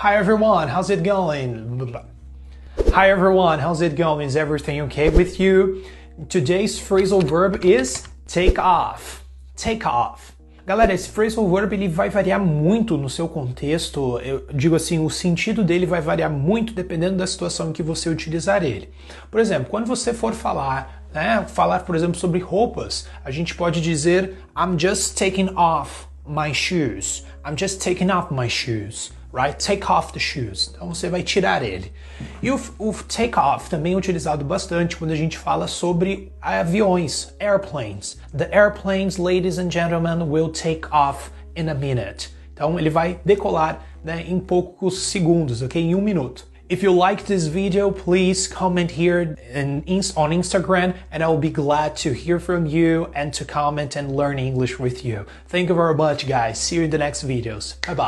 Hi everyone, how's it going? Hi everyone, how's it going? Is everything okay with you? Today's phrasal verb is take off. Take off. Galera, esse phrasal verb ele vai variar muito no seu contexto. Eu digo assim, o sentido dele vai variar muito dependendo da situação em que você utilizar ele. Por exemplo, quando você for falar, né, falar por exemplo sobre roupas, a gente pode dizer I'm just taking off my shoes. I'm just taking off my shoes right? Take off the shoes. Então você vai tirar ele. E o, o take off também é utilizado bastante quando a gente fala sobre aviões, airplanes. The airplanes, ladies and gentlemen, will take off in a minute. Então ele vai decolar né, em poucos segundos, ok? Em um minuto. If you like this video, please comment here in, on Instagram and I will be glad to hear from you and to comment and learn English with you. Thank you very much guys. See you in the next videos. Bye bye.